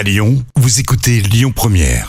À Lyon, vous écoutez Lyon Première.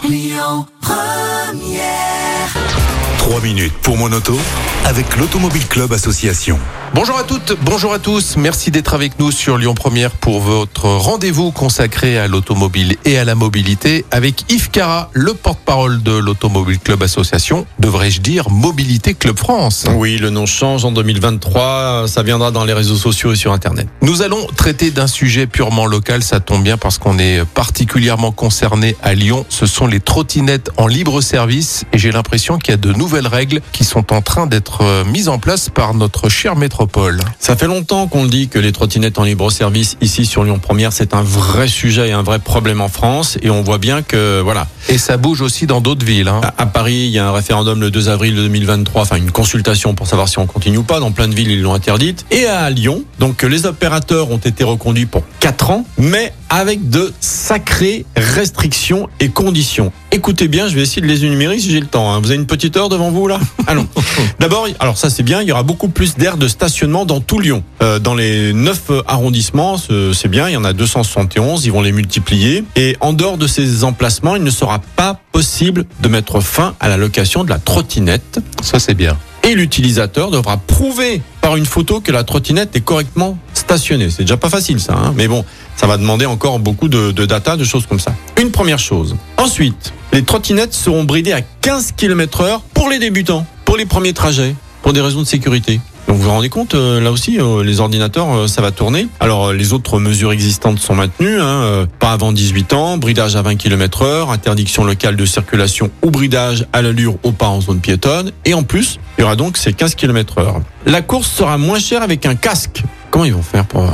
3 minutes pour mon auto avec l'Automobile Club Association. Bonjour à toutes, bonjour à tous. Merci d'être avec nous sur Lyon Première pour votre rendez-vous consacré à l'automobile et à la mobilité avec Yves Cara, le porte-parole de l'Automobile Club Association. Devrais-je dire Mobilité Club France? Oui, le nom change en 2023. Ça viendra dans les réseaux sociaux et sur Internet. Nous allons traiter d'un sujet purement local. Ça tombe bien parce qu'on est particulièrement concerné à Lyon. Ce sont les trottinettes en libre service et j'ai l'impression qu'il y a de nouvelles règles qui sont en train d'être euh, mises en place par notre chère métropole. Ça fait longtemps qu'on le dit que les trottinettes en libre service ici sur Lyon Première, c'est un vrai sujet et un vrai problème en France. Et on voit bien que, voilà. Et ça bouge aussi dans d'autres villes. Hein. À, à Paris, il y a un référendum le 2 avril 2023, enfin une consultation pour savoir si on continue ou pas. Dans plein de villes, ils l'ont interdite. Et à Lyon, donc les opérateurs ont été reconduits pour 4 ans, mais avec de sacrées restrictions et conditions. Écoutez bien, je vais essayer de les énumérer si j'ai le temps. hein. Vous avez une petite heure devant vous là? Allons. D'abord, alors ça c'est bien, il y aura beaucoup plus d'aires de stationnement dans tout Lyon. Euh, dans les 9 arrondissements, ce- c'est bien, il y en a 271, ils vont les multiplier. Et en dehors de ces emplacements, il ne sera pas possible de mettre fin à la location de la trottinette. Ça c'est bien. Et l'utilisateur devra prouver par une photo que la trottinette est correctement stationnée. C'est déjà pas facile ça, hein mais bon, ça va demander encore beaucoup de, de data, de choses comme ça. Une première chose. Ensuite, les trottinettes seront bridées à 15 km heure pour les débutants, pour les premiers trajets, pour des raisons de sécurité. Donc vous vous rendez compte, euh, là aussi, euh, les ordinateurs, euh, ça va tourner. Alors les autres mesures existantes sont maintenues, hein, pas avant 18 ans, bridage à 20 km heure, interdiction locale de circulation ou bridage à l'allure au pas en zone piétonne. Et en plus, il y aura donc ces 15 km heure. La course sera moins chère avec un casque. Comment ils vont faire pour... euh,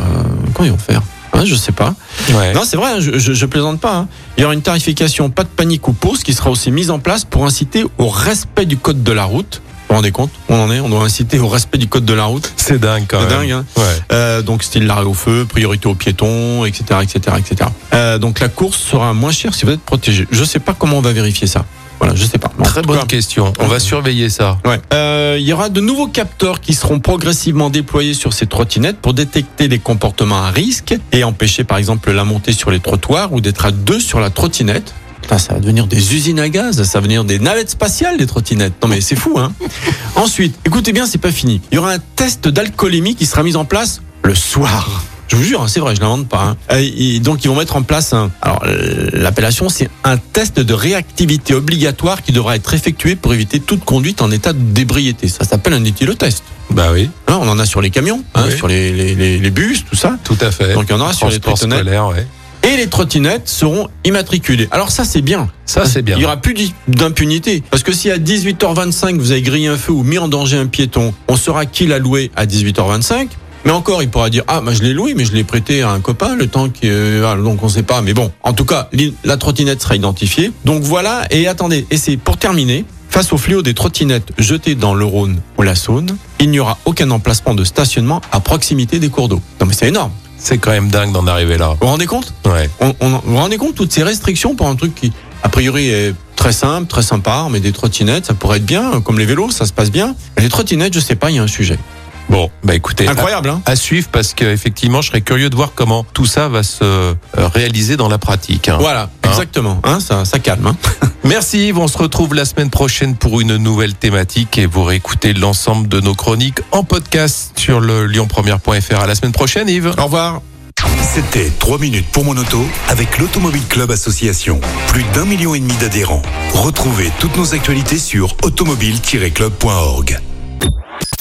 comment ils vont faire? Hein, je sais pas. Ouais. Non, c'est vrai, hein, je, je, je plaisante pas. hein. Il y aura une tarification pas de panique ou pause qui sera aussi mise en place pour inciter au respect du code de la route. Vous vous rendez compte? On en est, on doit inciter au respect du code de la route. C'est dingue quand même. dingue, hein. Ouais. Euh, donc style l'arrêt au feu, priorité aux piétons, etc., etc., etc. Euh, donc la course sera moins chère si vous êtes protégé. Je sais pas comment on va vérifier ça. Voilà, je sais pas. En Très bonne cas, question. On va surveiller ça. Ouais. Euh, il y aura de nouveaux capteurs qui seront progressivement déployés sur ces trottinettes pour détecter des comportements à risque et empêcher par exemple la montée sur les trottoirs ou d'être à deux sur la trottinette. Putain, ça va devenir des usines à gaz, ça va devenir des navettes spatiales, des trottinettes. Non mais c'est fou, hein Ensuite, écoutez bien, c'est pas fini. Il y aura un test d'alcoolémie qui sera mis en place le soir. Je vous jure, hein, c'est vrai, je l'invente pas. hein. Euh, et donc ils vont mettre en place un. Alors l'appellation, c'est un test de réactivité obligatoire qui devra être effectué pour éviter toute conduite en état de débriété. Ça s'appelle un éthylotest. Bah oui, Hein, on en a sur les camions, hein, sur les, les, les, les bus, tout ça. tout à fait. Donc il y en aura sur les trottinettes. ouais. Et les trottinettes seront immatriculées. Alors ça, c'est bien. Ça c'est bien. Il y aura plus d'i- d'impunité. Parce que si à 18h25, vous avez grillé un feu ou mis en danger un piéton, on saura qui l'a loué à 18h25. Mais encore, il pourra dire ah bah je l'ai loué, mais je l'ai prêté à un copain le temps qui euh, donc on sait pas. Mais bon, en tout cas, la trottinette sera identifiée. Donc voilà. Et attendez, et c'est pour terminer. Face au fléau des trottinettes jetées dans le Rhône ou la Saône, il n'y aura aucun emplacement de stationnement à proximité des cours d'eau. Non mais c'est énorme. C'est quand même dingue d'en arriver là. Vous vous rendez compte? Ouais. on, on, vous vous rendez compte toutes ces restrictions pour un truc qui a priori est très simple, très sympa, mais des trottinettes, ça pourrait être bien, comme les vélos, ça se passe bien. Les trottinettes, je sais pas, il y a un sujet. Bon, bah écoutez. Incroyable, hein À suivre parce qu'effectivement, je serais curieux de voir comment tout ça va se euh, réaliser dans la pratique. hein. Voilà, Hein exactement. Hein, ça, ça calme. Hein. Merci Yves, on se retrouve la semaine prochaine pour une nouvelle thématique et vous réécoutez l'ensemble de nos chroniques en podcast sur le lyonpremière.fr. À la semaine prochaine Yves. Au revoir. C'était 3 minutes pour mon auto avec l'Automobile Club Association. Plus d'un million et demi d'adhérents. Retrouvez toutes nos actualités sur automobile-club.org.